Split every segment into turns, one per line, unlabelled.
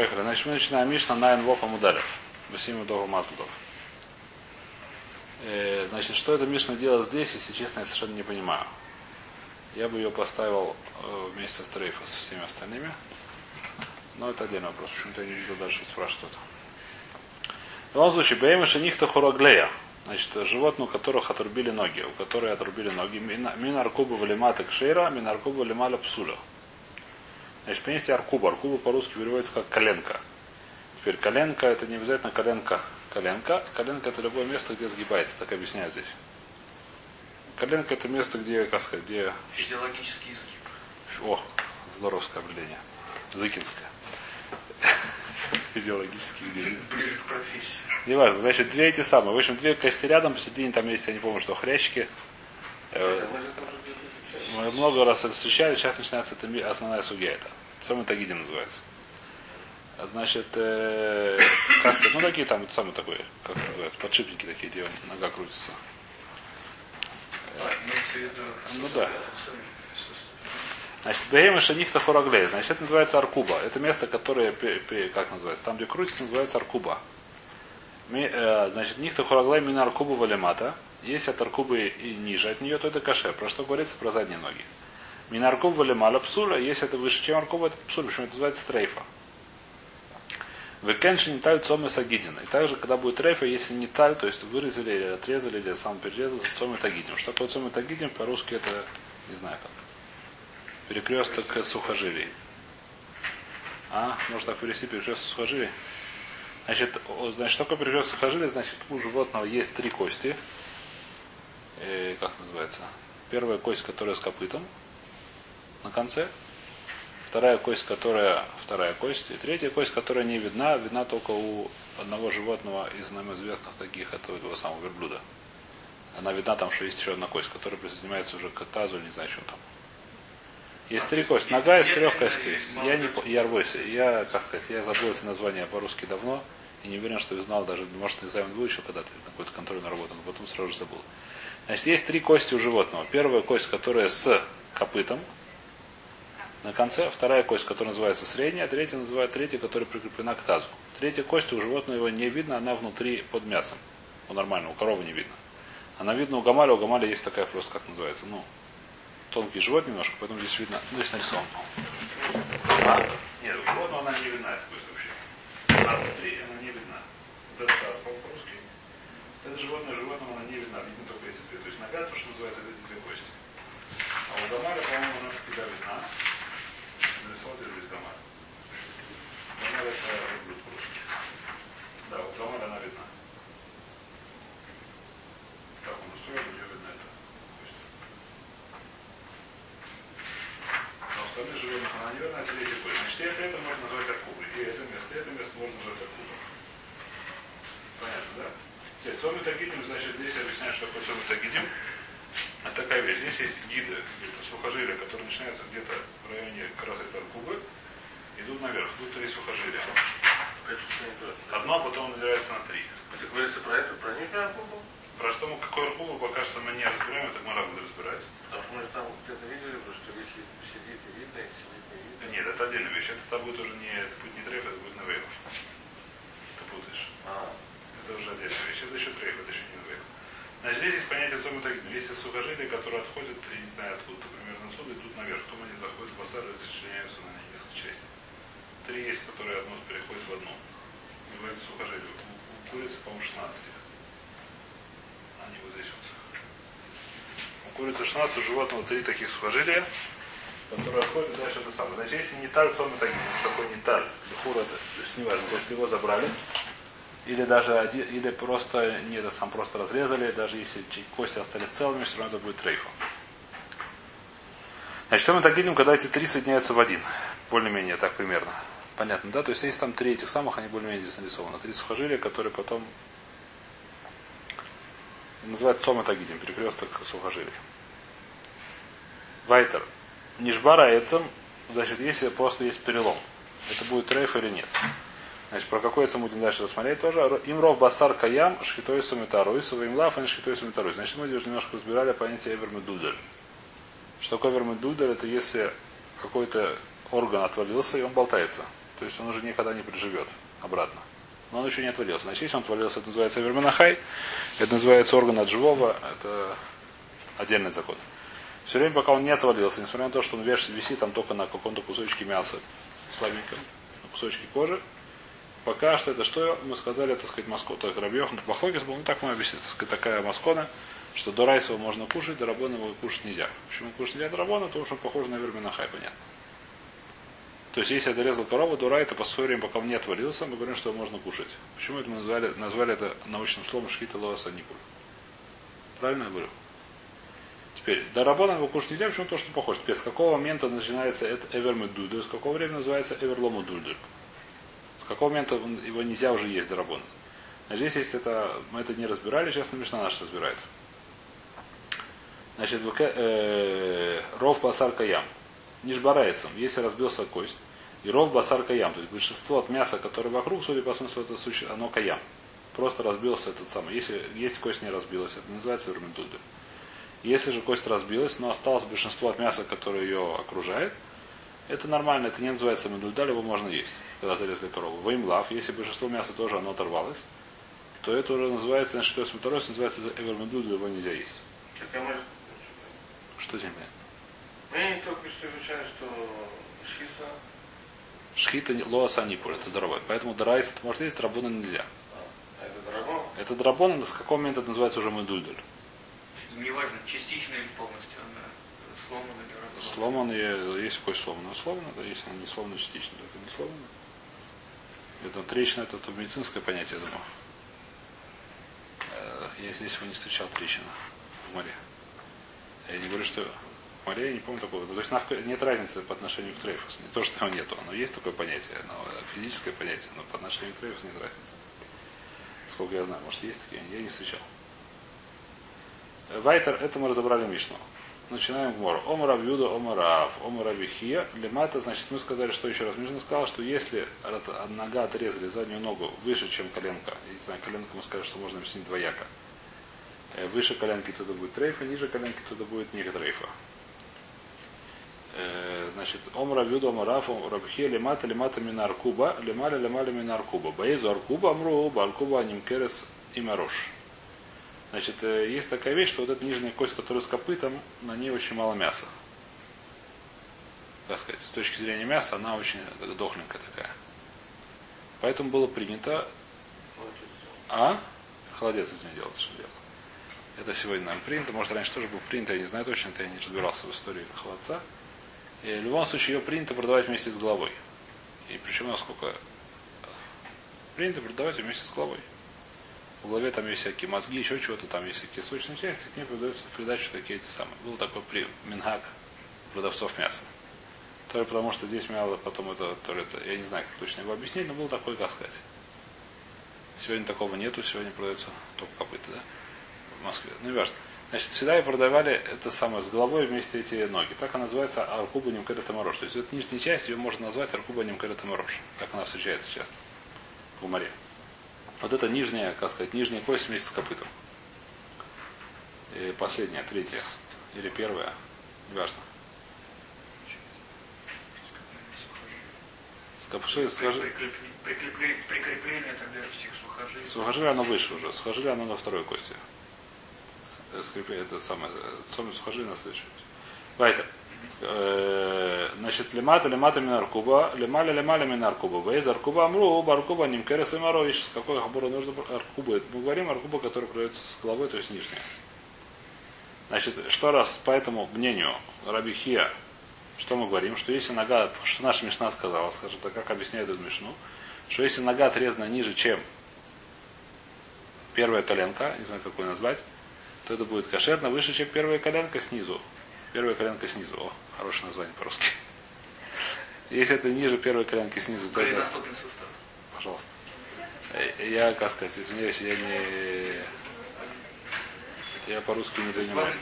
Поехали. Значит, мы начинаем Мишна на НВО по Мудалев. Васиму Догу Маслдов. Э, значит, что это Мишна делает здесь, если честно, я совершенно не понимаю. Я бы ее поставил э, вместе с Трейфа со всеми остальными. Но это отдельный вопрос. Почему-то я не видел дальше спрашивают. В любом случае, Бейма Шенихта Хураглея. Значит, животные, у которых отрубили ноги, у которых отрубили ноги. Минаркуба валимата кшейра, минаркуба валималя псуля. Значит, принести аркуба. Аркуба по-русски переводится как коленка. Теперь коленка это не обязательно коленка. Коленка. Коленка это любое место, где сгибается. Так объясняют здесь. Коленка это место, где, как сказать, где...
Физиологический изгиб.
О, здоровское определение. Зыкинское. Физиологический где.
Ближе к профессии.
Не важно, значит, две эти самые. В общем, две кости рядом, посередине там есть, я не помню, что хрящики. Э, Мы много раз это встречали, сейчас начинается это основная судья это. Самый Тагидин называется. А Значит, э, как сказать, ну такие там, самый такой, как это называется, подшипники такие, где нога крутится.
Виду
Ну да. Значит, Бейма Шанихта Хураглей. Значит, это называется Аркуба. Это место, которое, как называется, там, где крутится, называется Аркуба. Э, Значит, Нихта Хураглей мина Аркуба валимата. Если от Аркубы и ниже от нее, то это каше. Про что говорится? Про задние ноги. Мина Аркуба валималя псуля. Если это выше, чем Аркуба, это псуля. Почему это называется трейфа? Векенши не таль цомы сагидин. И также, когда будет трейфа, если не таль, то есть вырезали или отрезали, или сам перерезал, цомы тагидин. Что такое цомы тагидин? По-русски это, не знаю как. Перекресток сухожилий. А, можно так перевести перекресток сухожилий? Значит, значит, что такое перекресток сухожилий? Значит, у животного есть три кости. Э, как называется? Первая кость, которая с копытом на конце. Вторая кость, которая вторая кость. И третья кость, которая не видна, видна только у одного животного из нам известных таких, этого, этого самого верблюда. Она видна там, что есть еще одна кость, которая присоединяется уже к тазу, не знаю, что там. Есть три кости. Нога из трех костей. Я не я рвусь. Я, как сказать, я забыл эти названия по-русски давно. И не уверен, что знал даже, может, экзамен будет еще когда-то, на какой-то контрольную работу, но потом сразу же забыл. Значит, есть три кости у животного. Первая кость, которая с копытом на конце, вторая кость, которая называется средняя, третья называют третья, которая прикреплена к тазу. Третья кость у животного его не видно, она внутри под мясом. Ну, нормально, у коровы не видно. Она видна у гамаля, у гамаля есть такая просто, как называется, ну, тонкий живот немножко, поэтому здесь видно, ну, здесь нарисован. А? Нет, у животного она не видна, эта кость вообще. А внутри она не видна. Вот это таз по-русски. Вот это животное, животному она не видна, видно только эти две. То есть нога, то, что называется, это эти две кости. А у гамаля, по-моему, она всегда видна. Нарисовал здесь гамаль. Гамаль это верблюд по-русски. Да, у гамаля она видна. Так, он устроен, у нее видно это. Но остальные животных она не видна, а третья кость. Значит, это, это можно назвать аркубой. И это место, это место можно назвать аркубой. Понятно, да? Теперь, Томи Тагидим, значит, здесь объясняют, что такое Томи Тагидим. Это такая вещь. Здесь есть гиды, где-то сухожилия, которые начинаются где-то в районе как раз этой идут наверх. Тут три сухожилия. Одно, а потом набирается на три.
Это говорится про это, про нижнюю аркубу?
Про что мы, какую аркубу, пока что мы не разбираем, это мы будем разбирать.
Потому что мы же там где-то видели, что если сидит и видно, и сидит не видно.
Нет, это отдельная вещь. Это будет уже не, это будет не трейф, это будет навейл. Ты путаешь.
А,
Это уже отдельная вещь. Это еще трейф, это еще не навейл. Значит, здесь есть понятие цома тагидим. Есть сухожилия, которые отходят, я не знаю откуда, примерно отсюда, идут наверх. Потом они заходят в басар и сочленяются на несколько частей. Три есть, которые одно переходит в одну. Называется сухожилие. У, у курицы, по-моему, 16 их. Они вот здесь вот. У курицы 16, у животного три таких сухожилия, которые отходят дальше это самое. Значит, если не таль, то мы такие. Что такое не таль? Хура, то есть неважно, то есть его забрали. Или даже один, или просто не это сам просто разрезали, даже если кости остались целыми, все равно это будет трейфом. Значит, что мы так видим, когда эти три соединяются в один? Более-менее так примерно. Понятно, да? То есть есть там три этих самых, они более-менее здесь нарисованы. Три сухожилия, которые потом называют сома тагидим, перекресток сухожилий. Вайтер. Нижбара эцем, значит, если просто есть перелом. Это будет трейф или нет. Значит, про какой будем дальше рассмотреть тоже. Имров басар каям, шхитой самитаруй, своим лафен шхитой самитаруй. Значит, мы здесь немножко разбирали понятие эвермедудель. Что такое эвермедудель? Это если какой-то орган отвалился и он болтается. То есть он уже никогда не приживет обратно. Но он еще не отвалился. Значит, если он отвалился, это называется верменахай. Это называется орган от живого. Это отдельный закон. Все время, пока он не отвалился, несмотря на то, что он висит там только на каком-то кусочке мяса слабеньком, на кусочке кожи, пока что это что мы сказали, так сказать, Москва. То есть Рабьехан Махлокис был, ну так мы объяснили, так сказать, такая маскона, что до Райсова можно кушать, до Рабона его кушать нельзя. Почему кушать нельзя до Рабона? Потому что он похож на Верминахай, понятно. То есть, если я зарезал корову, до Райта по свое время, пока он не отвалился, мы говорим, что можно кушать. Почему это мы назвали, назвали это научным словом шхита лоаса никуль? Правильно я говорю? Теперь, до Рабона его кушать нельзя, почему то, что похож. Теперь, с какого момента начинается это эвермедуду, с какого времени называется эверломудуду? Какого момента его нельзя уже есть до Рабона? Значит, здесь, если это, мы это не разбирали, сейчас на Мишна наш разбирает. Значит, э, ров басар каям. Нишбарайцем, если разбился кость. И ров басар каям. То есть большинство от мяса, которое вокруг, судя по смыслу, это суще, оно каям. Просто разбился этот самый. Если есть кость не разбилась, это называется верментуды. Если же кость разбилась, но осталось большинство от мяса, которое ее окружает, это нормально, это не называется медульдаль, его можно есть, когда зарезали корову. Воимлав, если большинство мяса тоже оно оторвалось, то это уже называется, значит, то есть второй называется эвермедуль, его нельзя есть. Что здесь понятно?
Мне только что изучали, что шхиса...
Шхита лоаса никуль, это дорогой. Поэтому дарайс это может есть, драбона нельзя.
А, это драбон?
Это драбон, с какого момента это называется уже медульдуль?
Неважно, частично или полностью, она сломана или разломана.
Сломан, есть какой сломан, сломан, да, если он не сломан, частично, то это не сломано. Это трещина, это, это медицинское понятие, я думаю. Э, я здесь его не встречал трещина в море. Я не говорю, что в море я не помню такого. То есть нет разницы по отношению к трейфусу. Не то, что его нету. Оно есть такое понятие, но физическое понятие, но по отношению к трейфусу нет разницы. Сколько я знаю. Может есть такие? Я не встречал. Вайтер, это мы разобрали Мишну. Начинаем Гмор. Омара Вьюда, Омара Аф, Омара Вихия. Лемата, значит, мы сказали, что еще раз. Мишна сказал, что если нога отрезали заднюю ногу выше, чем коленка, не знаю, коленка мы сказали, что можно объяснить двояко. Э, выше коленки туда будет трейфа, ниже коленки туда будет не трейфа. Э, значит, омра вюда омарафу рабхе лемата лемата минар куба, лемаля лемаля минар куба. Боезу аркуба амру, баркуба анимкерес и марош. Значит, э, есть такая вещь, что вот эта нижняя кость, которая с копытом, на ней очень мало мяса. Как сказать, с точки зрения мяса, она очень дохленькая такая. Поэтому было принято... А? Холодец из нее делать, что делать. Это сегодня, наверное, принято. Может, раньше тоже был принято, я не знаю точно, это я не разбирался в истории холодца. И в любом случае ее принято продавать вместе с головой. И причем насколько принято продавать вместе с головой. В голове там есть всякие мозги, еще чего-то, там есть всякие сочные части, к ним продаются в такие эти самые. Был такой при Минхак продавцов мяса. То ли потому, что здесь мяло, потом это, то это, я не знаю, как точно его объяснить, но был такой, как сказать. Сегодня такого нету, сегодня продается только копыта, да? В Москве. Ну, не. Значит, всегда и продавали это самое с головой вместе эти ноги. Так она называется аркуба немкеретаморош. То есть вот нижняя часть ее можно назвать аркуба немкеретаморош. Так она встречается часто в море. Вот это нижняя, как сказать, нижняя кость вместе с копытом. И последняя, третья. Или первая. Неважно. Скопши, скажи.
Прикрепление тогда всех сухожилий.
Сухожилие оно выше уже. Сухожилие оно на второй кости. Скрепление это самое. Самое сухожилие на следующей. Вайтер. Э, значит, лемата, лемата минаркуба, лемаля, лемаля минаркуба. Вейз аркуба амру, аркуба нимкерес и марович. С какой хабура нужно аркуба? Мы говорим аркуба, который продается с головой, то есть нижняя. Значит, что раз по этому мнению Раби Хия, что мы говорим, что если нога, что наша Мишна сказала, скажем так, как объясняет эту Мишну, что если нога отрезана ниже, чем первая коленка, не знаю, какую назвать, то это будет кошерно выше, чем первая коленка снизу. Первая коленка снизу. О, хорошее название по-русски. Если это ниже первой коленки снизу, то это... Пожалуйста. Я, как сказать, извиняюсь, я не... Я по-русски не понимаю.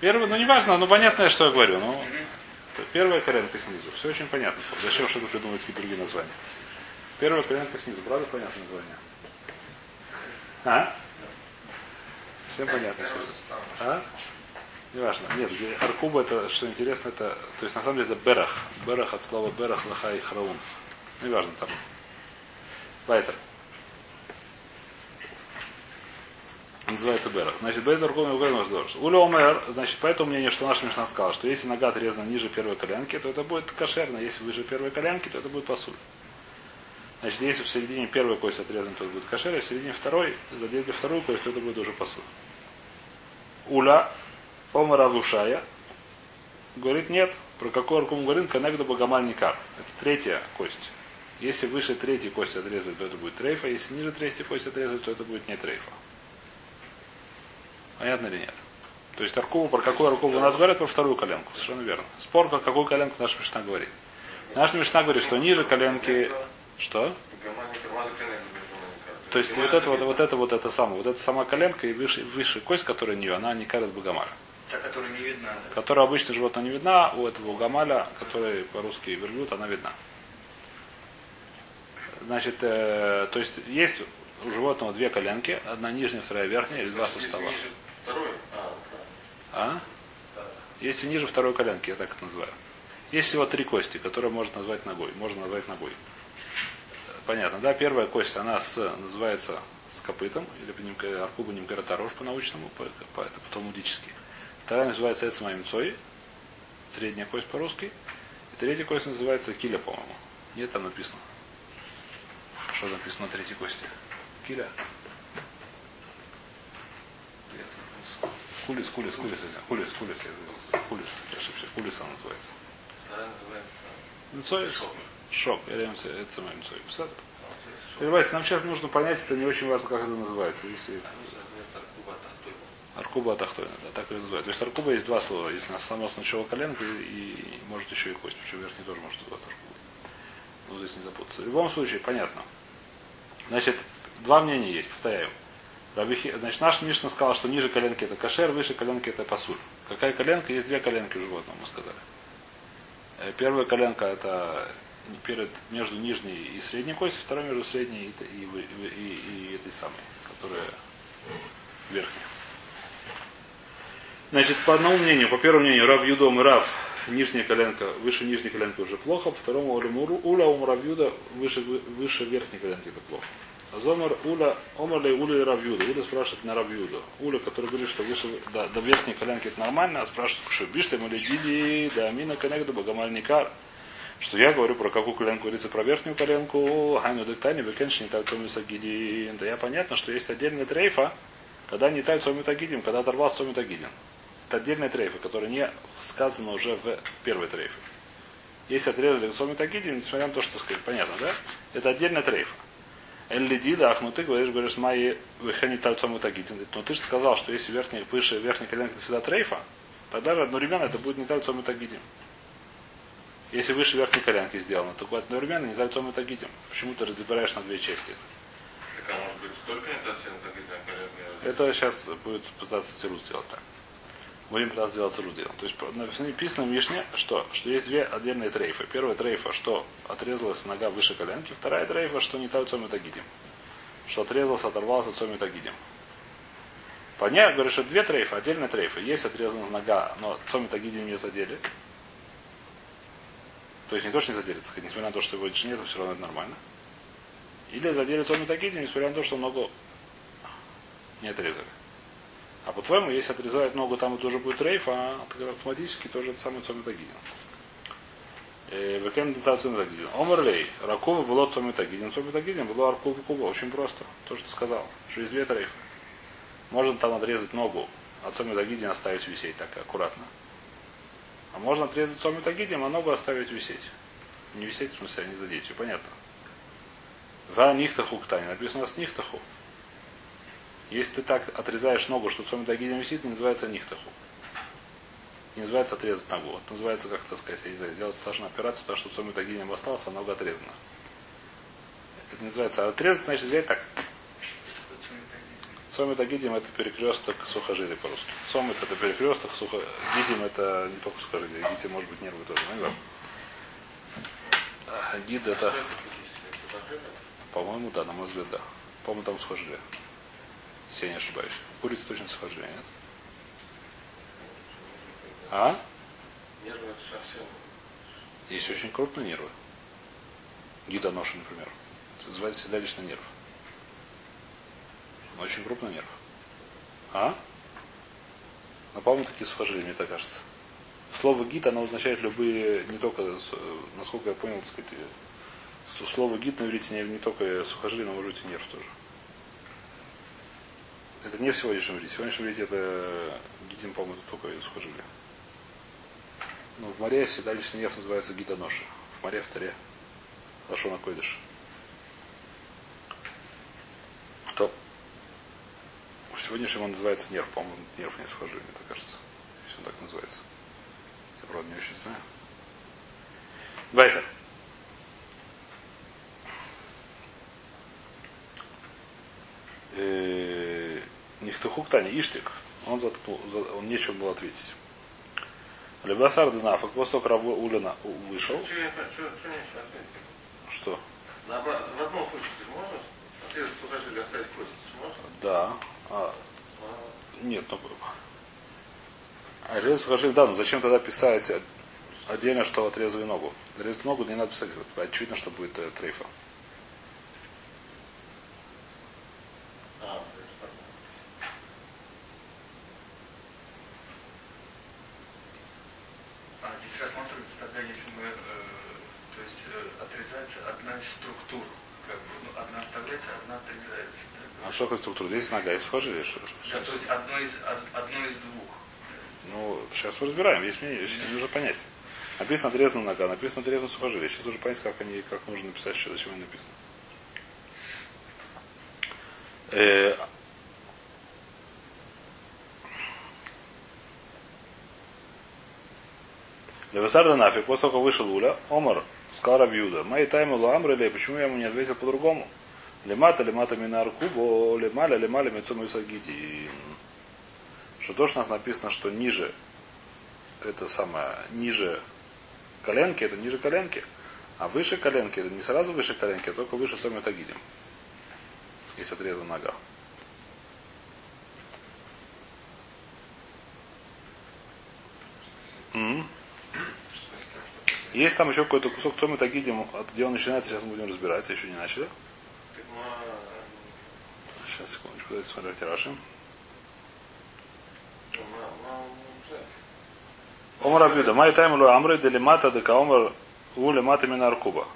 Первый, ну неважно, ну понятно, что я говорю. Ну, первая коленка снизу. Все очень понятно. Зачем что-то придумывать какие другие названия? Первая коленка снизу. Правда понятное название? А? Всем понятно. А? Не важно. Нет, Аркуба это, что интересно, это, то есть на самом деле это Берах. Берах от слова Берах, Лаха и Храун. Неважно там. Вайтер. Называется Берах. Значит, Бейзер Руком и Уля Омер, значит, по этому мнению, что наша Мишна сказала, что если нога отрезана ниже первой коленки, то это будет кошерно. Если выше первой коленки, то это будет посуль. Значит, если в середине первой кости отрезан, то это будет кошер, а в середине второй, задели вторую кость, то это будет уже посуд. Уля, Омара Вушая, говорит нет. Про какой аркум говорит? Коннегда Богомаль Никар. Это третья кость. Если выше третьей кости отрезать, то это будет трейфа. Если ниже третьей кости отрезать, то это будет не трейфа. Понятно или нет? То есть Аркубу, про какую Аркубу у нас говорят, про вторую коленку. Совершенно верно. Спор, про какую коленку наша Мишна говорит. Наша Мишна говорит, что ниже коленки... Что? То есть вот это вот, вот это вот это самое, вот эта сама коленка и выше, выше кость, которая у нее, она не карет Богомаля.
Та, которая не видна. Да?
Которая обычно животное не видна, у этого Богомаля, который по-русски верблюд, она видна. Значит, э, то есть есть у животного две коленки, одна нижняя, вторая верхняя, или два сустава.
Второй?
А? Если ниже второй коленки, я так это называю. Есть всего три кости, которые можно назвать ногой. Можно назвать ногой. Понятно, да? Первая кость, она с, называется с копытом, или аркуба нимкаратарош по-научному, по, по, это по-талмудически. Вторая называется эцмаимцой, средняя кость по-русски. И третья кость называется киля, по-моему. Нет, там написано. Что написано на третьей кости? Киля. Кулис, кулис, кулис, кулис, кулис, кулис, я ошибся, кулис она называется.
Вторая называется...
Мцой? Шок. Или это самое. Понимаете, нам сейчас нужно понять, это не очень важно, как это называется. Если...
Аркуба Тахтой.
Аркуба Атахтойна, да, так и называют. То есть Аркуба есть два слова. Есть на само сначала коленка и, и может еще и кость. Причем верхний тоже может называться Аркуба. Ну, здесь не запутаться. В любом случае, понятно. Значит, два мнения есть, повторяю. Рабихи, значит, наш Мишна сказал, что ниже коленки это кашер, выше коленки это пасуль. Какая коленка? Есть две коленки у животного, мы сказали. Э, первая коленка это перед, между нижней и средней костью, вторая между средней и, и, и, и, и этой самой, которая верхняя. Значит, по одному мнению, по первому мнению, Рав Юдом и Рав, нижняя коленка, выше нижней коленки уже плохо, по второму Уля у Рав Юда, выше, выше верхней коленки это плохо. Зомар Уля, Омар ли Уля и Равьюда. Уля спрашивает на Равьюда. Уля, который говорит, что выше, да, до верхней коленки это нормально, а спрашивает, что бишли мы диди, да амина коннекда богомальникар. Что я говорю про какую коленку говорится, про верхнюю коленку, хайну дектани, векенш не так томиса гидин. Да я понятно, что есть отдельный трейфа, когда не так томитагидим, когда оторвал томитагидим. Это отдельная трейфа, которая не сказана уже в первой трейфе. Если отрезали томитагидим, несмотря на то, что сказать, понятно, да? Это отдельная трейфа. Эллидидах, ну ты говоришь, говоришь, мои выхани тальцом тагитин. Но ты же сказал, что если верхний, выше верхний коленка всегда трейфа, тогда же одновременно это будет не тальцом тагитин. Если выше верхней коленки сделано, то одновременно не тальцом тагитин. Почему ты разбираешь на две части?
Так а может быть только не тальцом тагитин,
Это сейчас будет пытаться Тиру сделать так. Будем пытаться сделать делом. То есть написано в Мишне, что? Что есть две отдельные трейфы. Первая трейфа, что отрезалась нога выше коленки. Вторая трейфа, что не так цоми. Что отрезался, оторвался цоми тагидим. Понятно, говорю, что две трейфы, отдельная трейфа. Есть отрезана нога, но цоми не задели. То есть не то, что не задели, сказать, несмотря на то, что его нет, все равно это нормально. Или задели цоми несмотря на то, что ногу не отрезали. А по-твоему, если отрезают ногу, там это уже будет рейф, а автоматически тоже это самый цомит агидин. Векен цомит агидин. Омерлей. Ракува было цомит агидин. Цомит агидин было аркуба куба. Очень просто. То, что ты сказал. Есть две трейфы. Можно там отрезать ногу, а цомит агидин оставить висеть так аккуратно. А можно отрезать цомит агидин, а ногу оставить висеть. Не висеть, в смысле, а не задеть. Понятно. Ва нихтаху ктани. Написано с нихтаху. Если ты так отрезаешь ногу, что цомит агидин висит, не называется нихтаху. Не называется отрезать ногу. Это называется, как так сказать, я не знаю, сделать страшную операцию, потому что цомит агидин остался, а нога отрезана. Это не называется. Отрезать, значит, взять так. Цомит агидим это перекресток сухожилий по-русски. Цомит это перекресток сухо... Гидим это не только сухожилие. Гидим может быть нервы тоже. Ну, да. Гид это... По-моему, да, на мой взгляд, да. По-моему, там сухожилие если я не ошибаюсь. Курица точно схожая, нет? А?
Нервы совсем.
Есть очень крупные нервы. Гидоноши, например. Это называется седалищный нерв. Он очень крупный нерв. А? Но, по-моему, такие сухожилия, мне так кажется. Слово гид, оно означает любые, не только, с- насколько я понял, так сказать, э, слово гид на иврите не, не только сухожилие, но может быть и нерв тоже. Это не в сегодняшнем иврите. В сегодняшнем иврите это гидим, по-моему, это только сухожилие. Ну, в море седалищный нерв называется гидоноши. В море, в таре. Лашона койдыш. Кто? В сегодняшнем он называется нерв. По-моему, нерв не сухожилие, мне так кажется. Если он так называется. Я, правда, не очень знаю. Вайтер. Э, Нихтухук Таня, Иштик. Он, заткнул, за- он нечем было ответить. Лебасар Динафак, после того, как Рав Улина вышел,
Что? На в одном случае ты можешь отрезать сухожилие, оставить? Сможешь?
Да. А,
А,
нет, ну... А отрезать сухожилие, да, но зачем тогда писать отдельно, что отрезали ногу? Отрезать ногу не надо писать, очевидно, что будет э, трейфа.
а, то есть так.
А здесь рассматривается тогда, если мы, э, то есть э, отрезается одна из структур, как бы, ну, одна оставляется, одна отрезается. так?
Структура? Здесь нога, есть сухожилие. Что,
Да, то есть одно из, од- одно из двух.
ну, сейчас мы разбираем, есть мнение, сейчас нужно понять. Написано отрезана нога, написано отрезано сухожилие. Сейчас нужно понять, как они, как нужно написать, что, зачем они написано. Э, Левасарда нафиг, после того, как вышел Уля, Омар сказал Равьюда, мои таймы ламрели, почему я ему не ответил по-другому? Лемата, лемата минар кубо, лемаля, лемаля, мецом исагидин. Что то, у нас написано, что ниже, это самое, ниже коленки, это ниже коленки. А выше коленки, это не сразу выше коленки, а только выше сами тагидим. Если отрезана нога. М. Есть там еще какой-то кусок Цоми Тагидим, где он начинается, сейчас мы будем разбираться, еще не начали.
А,
Сейчас, секундочку, давайте смотреть Раши. Омар Абьюда, май таймлу амры делимата дека омар у лемата мина аркуба.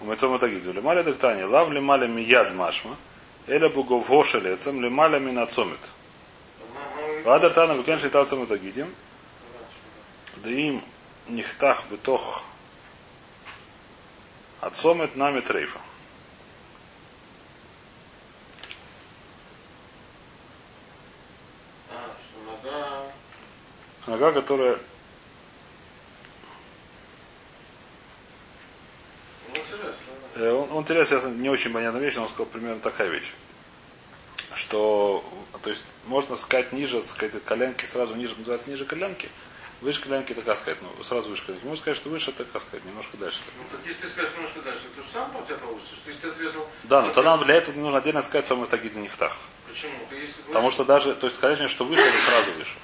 Умецом тагиду. Лемаля дектани, лав лемаля мияд машма, эля бугов гошелецем, лемаля мина цомит. Вадар тана векен шлитал цом тагидим, да им нихтах бетох отцомит нами трейфа.
А, что нога...
Нога, которая. Э, Он, он интересно, ясно, не очень понятная вещь, но он сказал примерно такая вещь. Что, то есть, можно сказать ниже, сказать, коленки, сразу ниже, называется ниже коленки. Выше коленки, так сказать, ну, сразу выше коленки. Можно сказать, что выше, так сказать, немножко дальше.
Ну, так если ты скажешь немножко дальше, то же сам у тебя получится, что если ты отрезал...
Да, но тогда для этого нужно отдельно сказать самый тагид на нефтах.
Почему? Ты если
Потому что даже, то есть, сказать, мне, что выше, это сразу выше.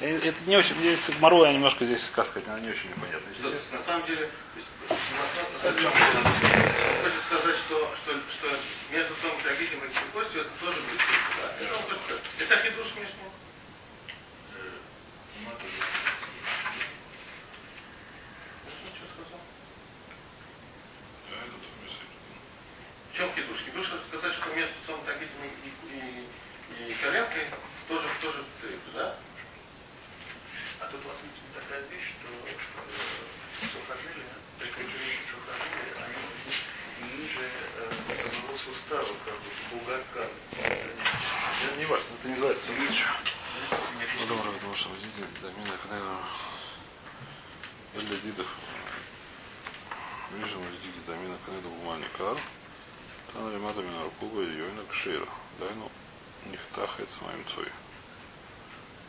И Это не очень, здесь Мару я немножко здесь, как сказать, она не очень
есть, на самом деле, на самом- деле, хочет сказать, что, что, что между том трагедией и костью это тоже будет. Да, это хидуш сказал? В чем хидуш? Хидуш сказать, что между том трагедией и, и, и коленкой тоже, тоже ты, да?
А тут видите такая вещь, что э, сухожилия, прикрепленные сухожилия, они ниже э, самого сустава, как бы бугорка.
Это не важно, это не называется Ну, доброго, потому что водитель Дамина, когда Элли Дидов Вижу, Диди Дамина, когда буманика Тана Лимата Мина Рукуба и Йойна Кшира. Дай ну, нихтахает с моим цой.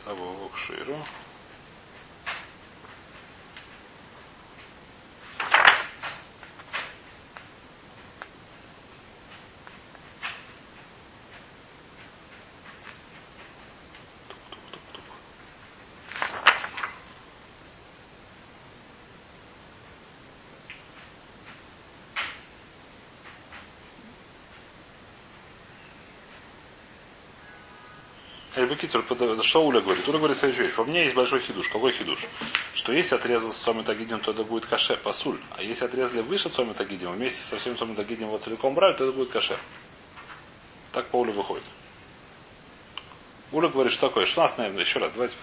Его Кширу. Эльбекитер, что Уля говорит? Уля говорит следующую вещь. По мне есть большой хидуш. Какой хидуш? Что если отрезал с Цоми Тагидим, то это будет каше, пасуль. А если отрезали выше Цоми Тагидим, вместе со всем Цоми Тагидим вот целиком брали, то это будет каше. Так по Уле выходит. Уля говорит, что такое? Что нас, наверное, еще раз, давайте.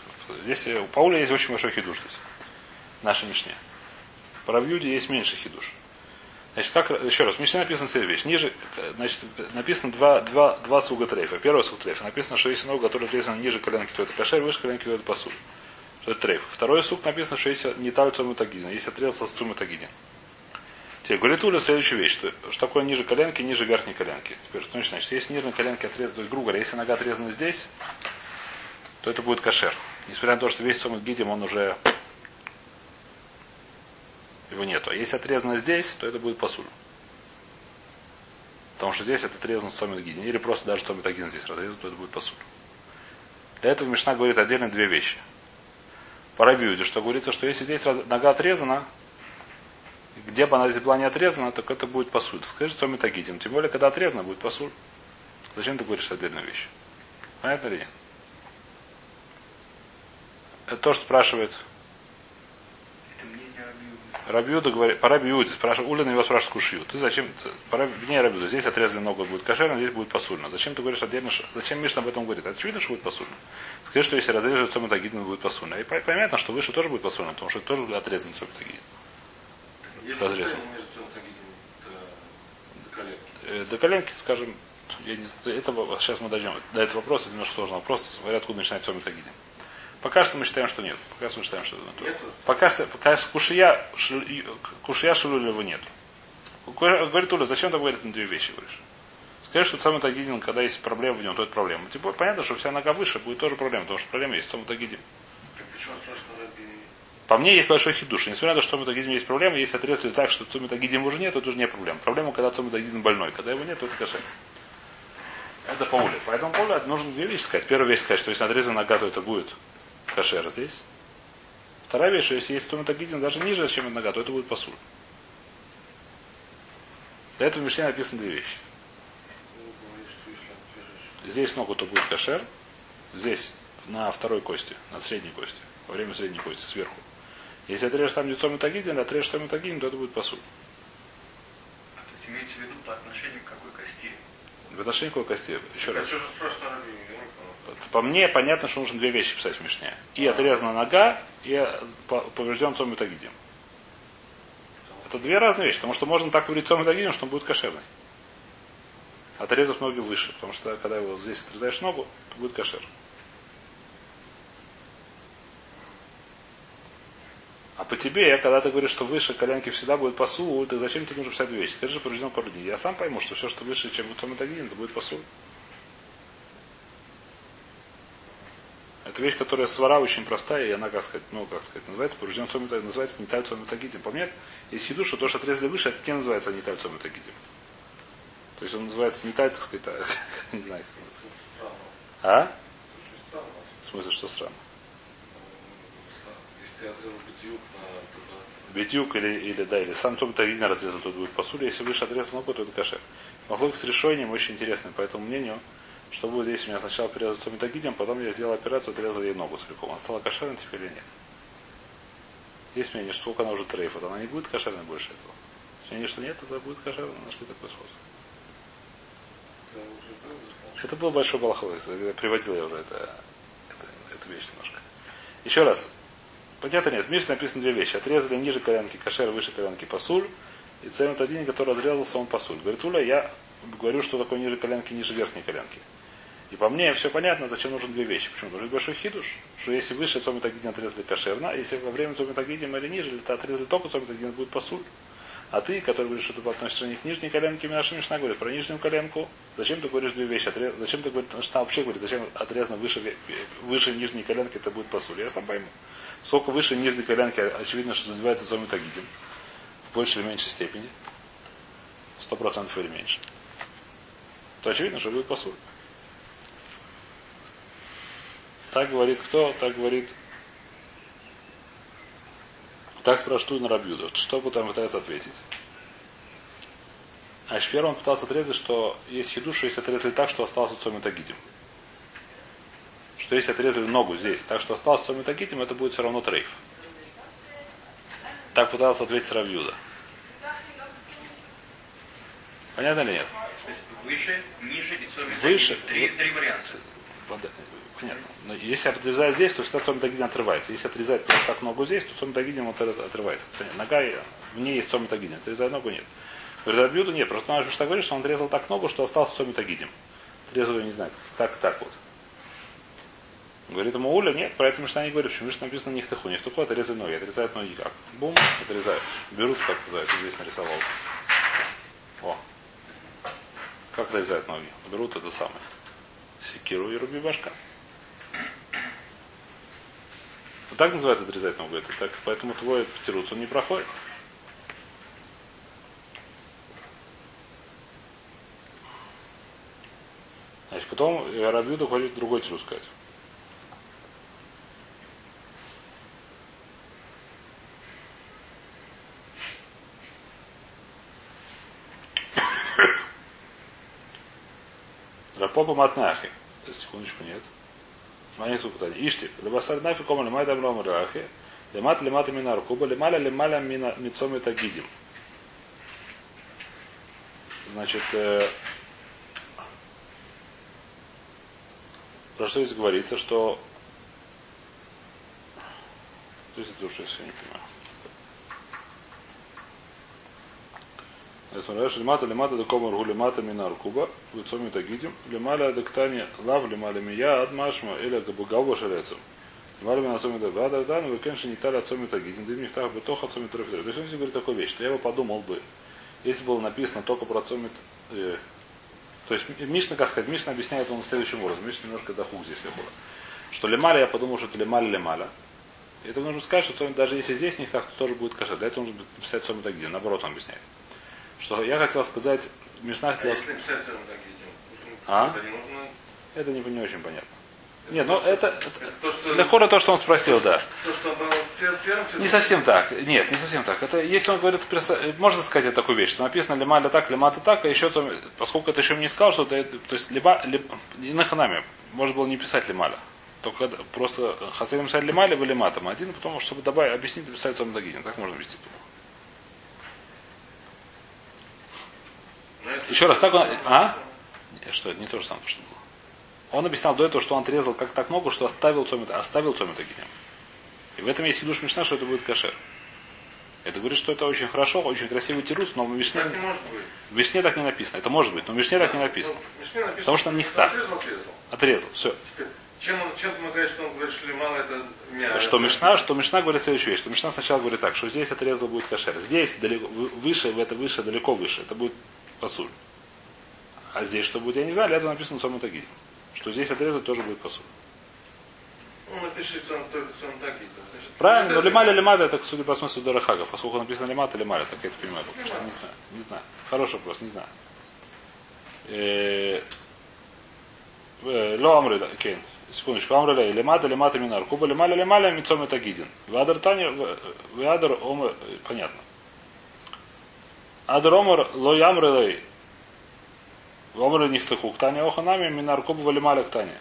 Здесь у Пауля есть очень большой хидуш здесь. В нашей Мишне. По Равьюде есть меньше хидуш. Значит, как, еще раз, в Мишне написано следующая вещь. Ниже, значит, написано два, два, два слуга трейфа. Первый слуг трейфа. Написано, что если ногу, которая отрезана ниже коленки, то это кошер, выше коленки, то это посуд. Что это трейф. Второй сук написано, что если не таль цуму тагидин, если отрезался с цуму тагидин. Теперь говорит Уля следующую вещь, что, что такое ниже коленки, ниже верхней коленки. Теперь, что значит, значит если нижней коленки отрезаны, то есть, грубо говоря, если нога отрезана здесь, то это будет кошер. Несмотря на то, что весь цуму гидим, он уже его нету. А если отрезано здесь, то это будет посуль. Потому что здесь это отрезано Томит Гидин. Или просто даже Томит Агин здесь разрезан, то это будет посуль. Для этого Мишна говорит отдельно две вещи. По что говорится, что если здесь нога отрезана, где бы она здесь была не отрезана, так это будет посуль. Скажи, Томит Агидин. Тем более, когда отрезана, будет посуль. Зачем ты говоришь отдельную вещь? Понятно ли нет? Это то, что спрашивает Рабиуда говорит, по Рабиуде спрашивает, Улин его спрашивает Кушью. Ты зачем, по не Рабиуда, здесь отрезали ногу будет кошерно, здесь будет посульно. Зачем ты говоришь отдельно, зачем Мишна об этом говорит? Очевидно, что будет посульно. Скажи, что если разрежут Цома Тагидин, будет посульно. И понятно, что выше тоже будет посульно, потому что это тоже отрезан Цома Тагидин.
Разрезан.
Э, до коленки, скажем, я не, это, сейчас мы дойдем. До этого вопроса, это немножко сложный вопрос, говорят, откуда начинать Цома Тагидин. Пока что мы считаем, что нет. Пока что мы считаем, что нет. Пока что, пока кушия, кушия шулюлева нет. Говорит Уля, зачем ты говорит на две вещи, говоришь? Скажи, что самый тагидин, когда есть проблема в нем, то это проблема. Более, понятно, что вся нога выше будет тоже проблема, потому что проблема есть в том тагидин. По мне есть большой хидуш. Несмотря на то, что Цумитагидим есть проблема, если отрезали так, что Цумитагидим уже нет, это уже не проблема. Проблема, когда Цумитагидим больной. Когда его нет, то это кошель. Это по уле. Поэтому по уле нужно две вещи сказать. Первая вещь сказать, что если отрезана нога, то это будет кошер здесь. Вторая вещь, что если есть туматагидин даже ниже, чем нога, то это будет посуль. Для этого в Мишне написаны две вещи. Здесь ногу то будет кошер, здесь на второй кости, на средней кости, во время средней кости, сверху. Если отрежешь там лицом метагидин, отрежешь там метагидин, то это будет посуль.
А то есть имеется в виду по отношению к какой кости?
В отношении к какой кости? Еще раз.
Это просто
по мне понятно, что нужно две вещи писать в Мишне. И отрезана нога, и поврежден цом тагидим. Это две разные вещи, потому что можно так говорить цом тагидим, что он будет кошерный. Отрезав ноги выше, потому что когда его здесь отрезаешь ногу, то будет кошер. А по тебе, когда ты говоришь, что выше коленки всегда будет посул, то зачем тебе нужно писать две вещи? Скажи поврежден корни. Я сам пойму, что все, что выше, чем в том это будет посул. Это вещь, которая свара очень простая, и она, как сказать, ну, как сказать, называется, поврежден цом называется не тальцом метагидим. По есть хиду, что то, что отрезали выше, это не называется не тальцом метагидим. То есть он называется не таль, так сказать, а, не знаю, как А? В смысле, что странно? Битюк или, или да, или сам том Тагидин разрезан, тут будет посуля. Если выше отрезан ногу, то это кашер. Махлок с решением очень интересный, по этому мнению, что будет, если меня сначала перерезать метагидем, потом я сделал операцию, отрезал ей ногу целиком. Она стала кошерной теперь или нет? Есть мнение, что сколько она уже трейф, она не будет кошерной больше этого. Если мнение, что нет, это будет кошерной, на что такой способ? Это был большой балаховый. Я приводил я уже это, это, эту вещь немножко. Еще раз. Понятно нет. В Мише написано две вещи. Отрезали ниже коленки кошер, выше коленки пасуль. И цемент один, который разрезался, он пасуль. Говорит, Уля, я говорю, что такое ниже коленки, ниже верхней коленки. И по мне все понятно, зачем нужны две вещи. Почему? Что большой хидуш, что если выше цомитагидин отрезали кошерно, а если во время цомитагидин или ниже, или то отрезали только цомитагидин, будет посуль. А ты, который говоришь, что ты относишься к нижней коленке, наша Мишна говорит про нижнюю коленку. Зачем ты говоришь две вещи? Отрез... Зачем ты говоришь, Мишна вообще говорит, зачем отрезано выше, выше нижней коленки, это будет посуль. Я сам пойму. Сколько выше нижней коленки, очевидно, что называется цомитагидин. В большей или меньшей степени. Сто процентов или меньше. То очевидно, что будет посуль. Так говорит кто? Так говорит. Так спрашивают на Рабьюда. Что бы там пытается ответить? А первым пытался отрезать, что есть хидуш, если отрезали так, что остался цомитагидим. Что если отрезали ногу здесь, так что осталось цоми тагитим, это будет все равно трейф. Так пытался ответить Равьюда. Понятно или нет?
То есть выше, ниже и цоми
Выше.
Три, три варианта.
Под- Понятно. Но если отрезать здесь, то всегда цоми тагидин отрывается. Если отрезать просто так ногу здесь, то цоми тагидин от- отрывается. Понятно. Нога, и- в ней есть цоми тагидин. Отрезать ногу нет. Рабьюда нет. Просто наш что говорит, что он отрезал так ногу, что остался цоми тагидин. Отрезал не знаю, так, так вот. Говорит ему Уля, нет, про это Мишна не говорит, почему Мишна написано нихтаху. Нихтаху отрезать ноги, отрезают ноги как? Бум, отрезают. Берут, как называется, здесь нарисовал. О. Как отрезают ноги? Берут это самое. Секиру и руби башка. Вот так называется отрезать ногу. Это так, поэтому твой птируц, он не проходит. Значит, потом Рабьюда хочет другой тирус сказать. Рапопа матнахи. Секундочку, нет. Маник супутани. Иштик. Лебасар нафи кома лемай дам рома рахи. Лемат лемат мина рукуба. Лемаля лемаля мицоми тагидим. Значит, э, про что здесь говорится, что... То есть это уж я не понимаю. Что лимата лимата до комар гу лимата мина ркуба, лицом тагидим, лималя доктани лав лималя мия ад машма или габугава шелецем. Лималя мина цоми да бада да, но вы, конечно, не тали отцоми тагидим, да им так бы тоха отцоми трофи. То есть говорит такую вещь, что я бы подумал бы, если было написано только про цоми э, то есть Мишна, как сказать, Мишна объясняет он следующим образом. Мишна немножко дохук здесь было. Что лемаля, я подумал, что это лемаля лемаля. Это нужно сказать, что цоми, даже если здесь них так, то тоже будет кашер. Для этого нужно писать цоми тагидим. Наоборот, он объясняет. Что я хотел сказать, Мишна
А
хотела
если писать цену тагидим?
А?
Это не.
Это не, не очень понятно. Нет, ну это, это
Это то, что...
для хора то, что он спросил, да.
То, что пер- первым...
Не совсем так. Нет, не совсем так. Это если он говорит, можно сказать такую вещь, что написано лималя так, лимата так, а еще там, поскольку это еще не сказал, что это, то есть либа, либ, и на ханаме, можно было не писать лималя. Только просто хотели писать лималя в лиматом один, потому что чтобы добавить, объяснить, писать там дагидин. Так можно объяснить.
Но это-
Еще раз, так он. А? Не, Что, это не то же самое, что было. Он объяснял до этого, что он отрезал как так ногу, что оставил цомит, оставил цомит агинем. И в этом есть хидуш Мишна, что это будет кашер. Это говорит, что это очень хорошо, очень красивый тирус, но в Мишне,
Так не может быть.
в Мишне так не написано. Это может быть, но в Мишне так не написано.
Ну, написано,
Потому что
что
нихта.
Отрезал, отрезал.
Отрезал. Все.
Теперь, чем, он, чем мы говорим, что он говорит, что мало это мясо?
Что Мишна, что Мишна говорит следующую вещь. Что Мишна сначала говорит так, что здесь отрезал будет кашер. Здесь далеко, вы- выше, это выше, далеко выше. Это будет пасуль. А здесь что будет, я не знаю, этого написано самому таги. Что здесь отрезать тоже будет пасуль.
Цен, только цен такие. Значит,
Правильно, но лималя лимада это судя по смыслу Дорохага. Поскольку написано лимата лималя, так я это понимаю. Просто не знаю. Не знаю. Хороший вопрос, не знаю. Э, э, Ло амры, окей. Секундочку, амры лей. Лимата лимата минар. Куба лималя лималя мицом это гидин. Вадр таня, вадр омр, понятно. Адр омр ло ямры лей. Омры нихтахук. Таня оханами минар куба лималя к тане.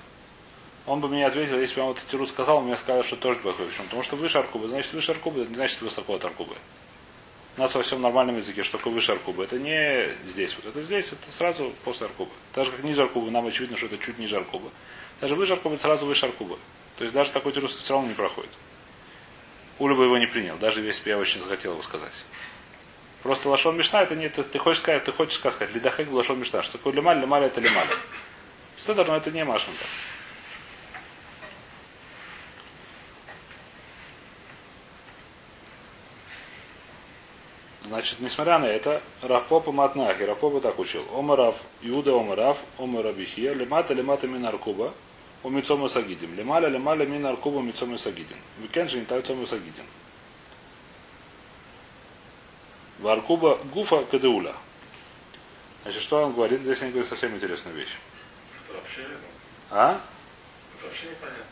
Он бы мне ответил, если бы я вот Тирут сказал, мне сказал, что тоже плохой. Почему? Потому что выше Аркубы, значит выше Аркубы, это не значит высоко от Аркубы. У нас во всем нормальном языке, что такое выше Аркубы. Это не здесь. Вот это здесь, это сразу после Аркубы. Так же, как ниже Аркубы, нам очевидно, что это чуть ниже Аркубы. Даже выше Аркубы, это сразу выше Аркубы. То есть даже такой Тирус все равно не проходит. Уля бы его не принял, даже если бы я очень захотел его сказать. Просто лашон мешна это не, ты, ты хочешь сказать, ты хочешь сказать, лидахек лашон мешна. Что такое лемаль, лемаль это лемаль. Седор, но это не машинка. Значит, несмотря на это, Рафпопа Матнахи, Рафпопа так учил. Омарав, Иуда Омарав, Омарабихия, Лемата, Лемата Минаркуба, Умицома Сагидим. Лемаля, Лемаля Минаркуба, Умицома Сагидим. Викенжи не Тальцома Сагидим. Варкуба Гуфа Кадеуля. Значит, что он говорит? Здесь он говорит совсем интересную вещь.
Это вообще,
А?
это вообще непонятно.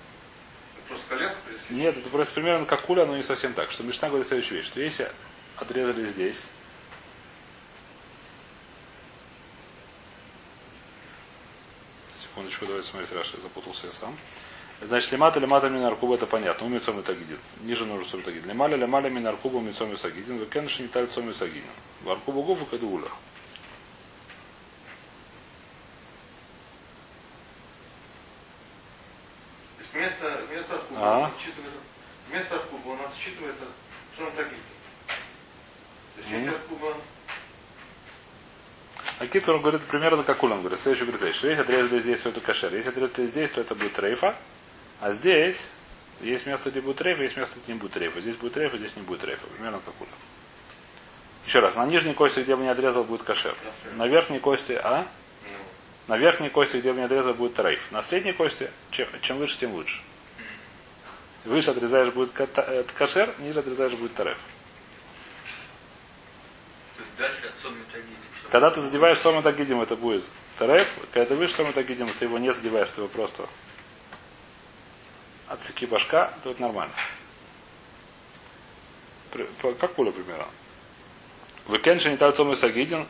Это просто коленку принесли.
Нет, это просто примерно как куля, но не совсем так. Что Мишна говорит следующую вещь, что если отрезали здесь, секундочку, давайте смотреть, Раша, я запутался я сам. Значит, лимата лимата минаркуба это понятно. У мицом и тагидин. Ниже нужно цом тагидин. Лималя лималя минаркуба мицом и сагидин. Векенши не таль цом и сагидин. Варкуба.
То есть вместо, вместо аркуба
А.
он отсчитывает, вместо аркуба он отсчитывает, что он тагидин. То есть если аркуба
А Китер, он говорит примерно как Улам говорит. Следующий говорит, что если отрезали здесь, то это кошер. Если отрезали здесь, то это будет трейфа. А здесь есть место, где будет трейфа, есть место, где не будет трейфа. Здесь будет трейфа, здесь не будет трейфа. Примерно как Улам. Еще раз, на нижней кости, где бы не отрезал, будет кошер. На верхней кости, а? На верхней кости, где бы не отрезал, будет трейф. На средней кости, чем, чем выше, тем лучше. Выше отрезаешь, будет ката- э, ниже отрезаешь, будет тареф. Когда ты задеваешь Сома Тагидим, это будет Тареф. Когда ты выше Сома Тагидим, ты его не задеваешь, ты его просто отсеки башка, то это нормально. Как пуля примерно. Вы кенши не так Сома Сагидин.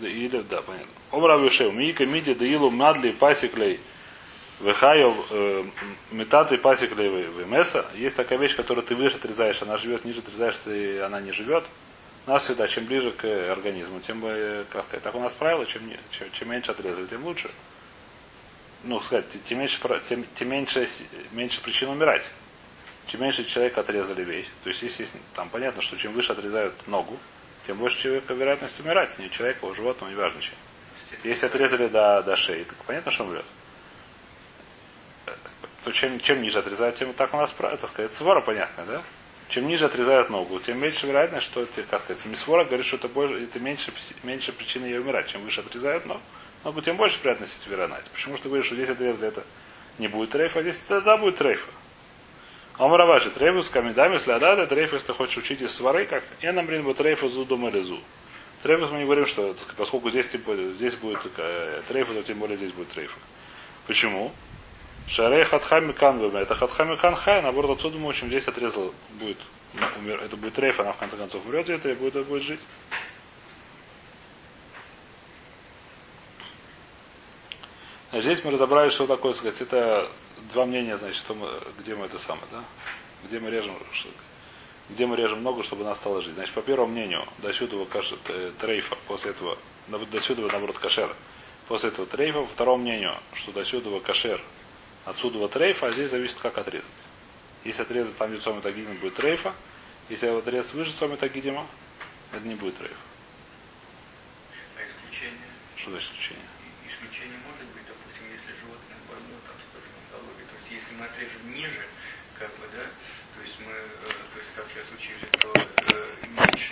Или, да, понятно. Омра Вишев, Мика Миди Даилу Мадли Пасиклей Вехайов Метаты Пасиклей Вемеса. Есть такая вещь, которую ты выше отрезаешь, она живет, ниже отрезаешь, ты, она не живет. У нас всегда, чем ближе к организму, тем, как сказать, так у нас правило, чем, чем, чем меньше отрезали, тем лучше. Ну, сказать, тем меньше, тем, тем меньше, меньше причин умирать. Чем меньше человека отрезали вещь. То есть, естественно, там понятно, что чем выше отрезают ногу, тем больше человека вероятность умирать. Не человека, а животного, неважно чем. Если отрезали до, до шеи, так понятно, что умрет. То чем, чем ниже отрезают, тем так у нас, так сказать, свора понятно, да? Чем ниже отрезают ногу, тем меньше вероятность, что, как сказать, Мисвора говорит, что это, больше, это меньше, меньше причины ей умирать. Чем выше отрезают ногу, ногу, тем больше вероятность вероятность. Почему что ты говоришь, что здесь отрезали это не будет трейфа, а здесь тогда будет трейфа. Омраваши, трейфу с камедами, следада, трейфу, если ты хочешь учить из свары, как нам блин, трейфу зу дома лезу. Трейфус мы не говорим, что поскольку здесь, тем здесь будет э, трейфу, то тем более здесь будет трейфу. Почему? Шарей хатхами кан. Это хатхами кан хай, наоборот, отсюда мы учим, здесь отрезал будет. Умер, это будет трейф, она в конце концов умрет и будет, будет жить. А здесь мы разобрали, что такое, так сказать, это два мнения, значит, что мы, где мы это самое, да? Где мы режем, что- где мы режем ногу, чтобы она стала жить. Значит, по первому мнению, до сюда кашет э, трейфа, после этого, до сюда, наоборот, кашер. После этого трейфа, по второму мнению, что до сюда кашер, отсюда трейфа, а здесь зависит, как отрезать. Если отрезать там, где Тагидим, будет трейфа. Если отрезать выше Цоми Тагидима, это не будет трейфа.
А исключение?
Что за Исключение
может быть, допустим, если животное больно, там, скажем, онкология. То есть, если мы ниже, как бы, да, то есть мы, э, то есть, как сейчас учили,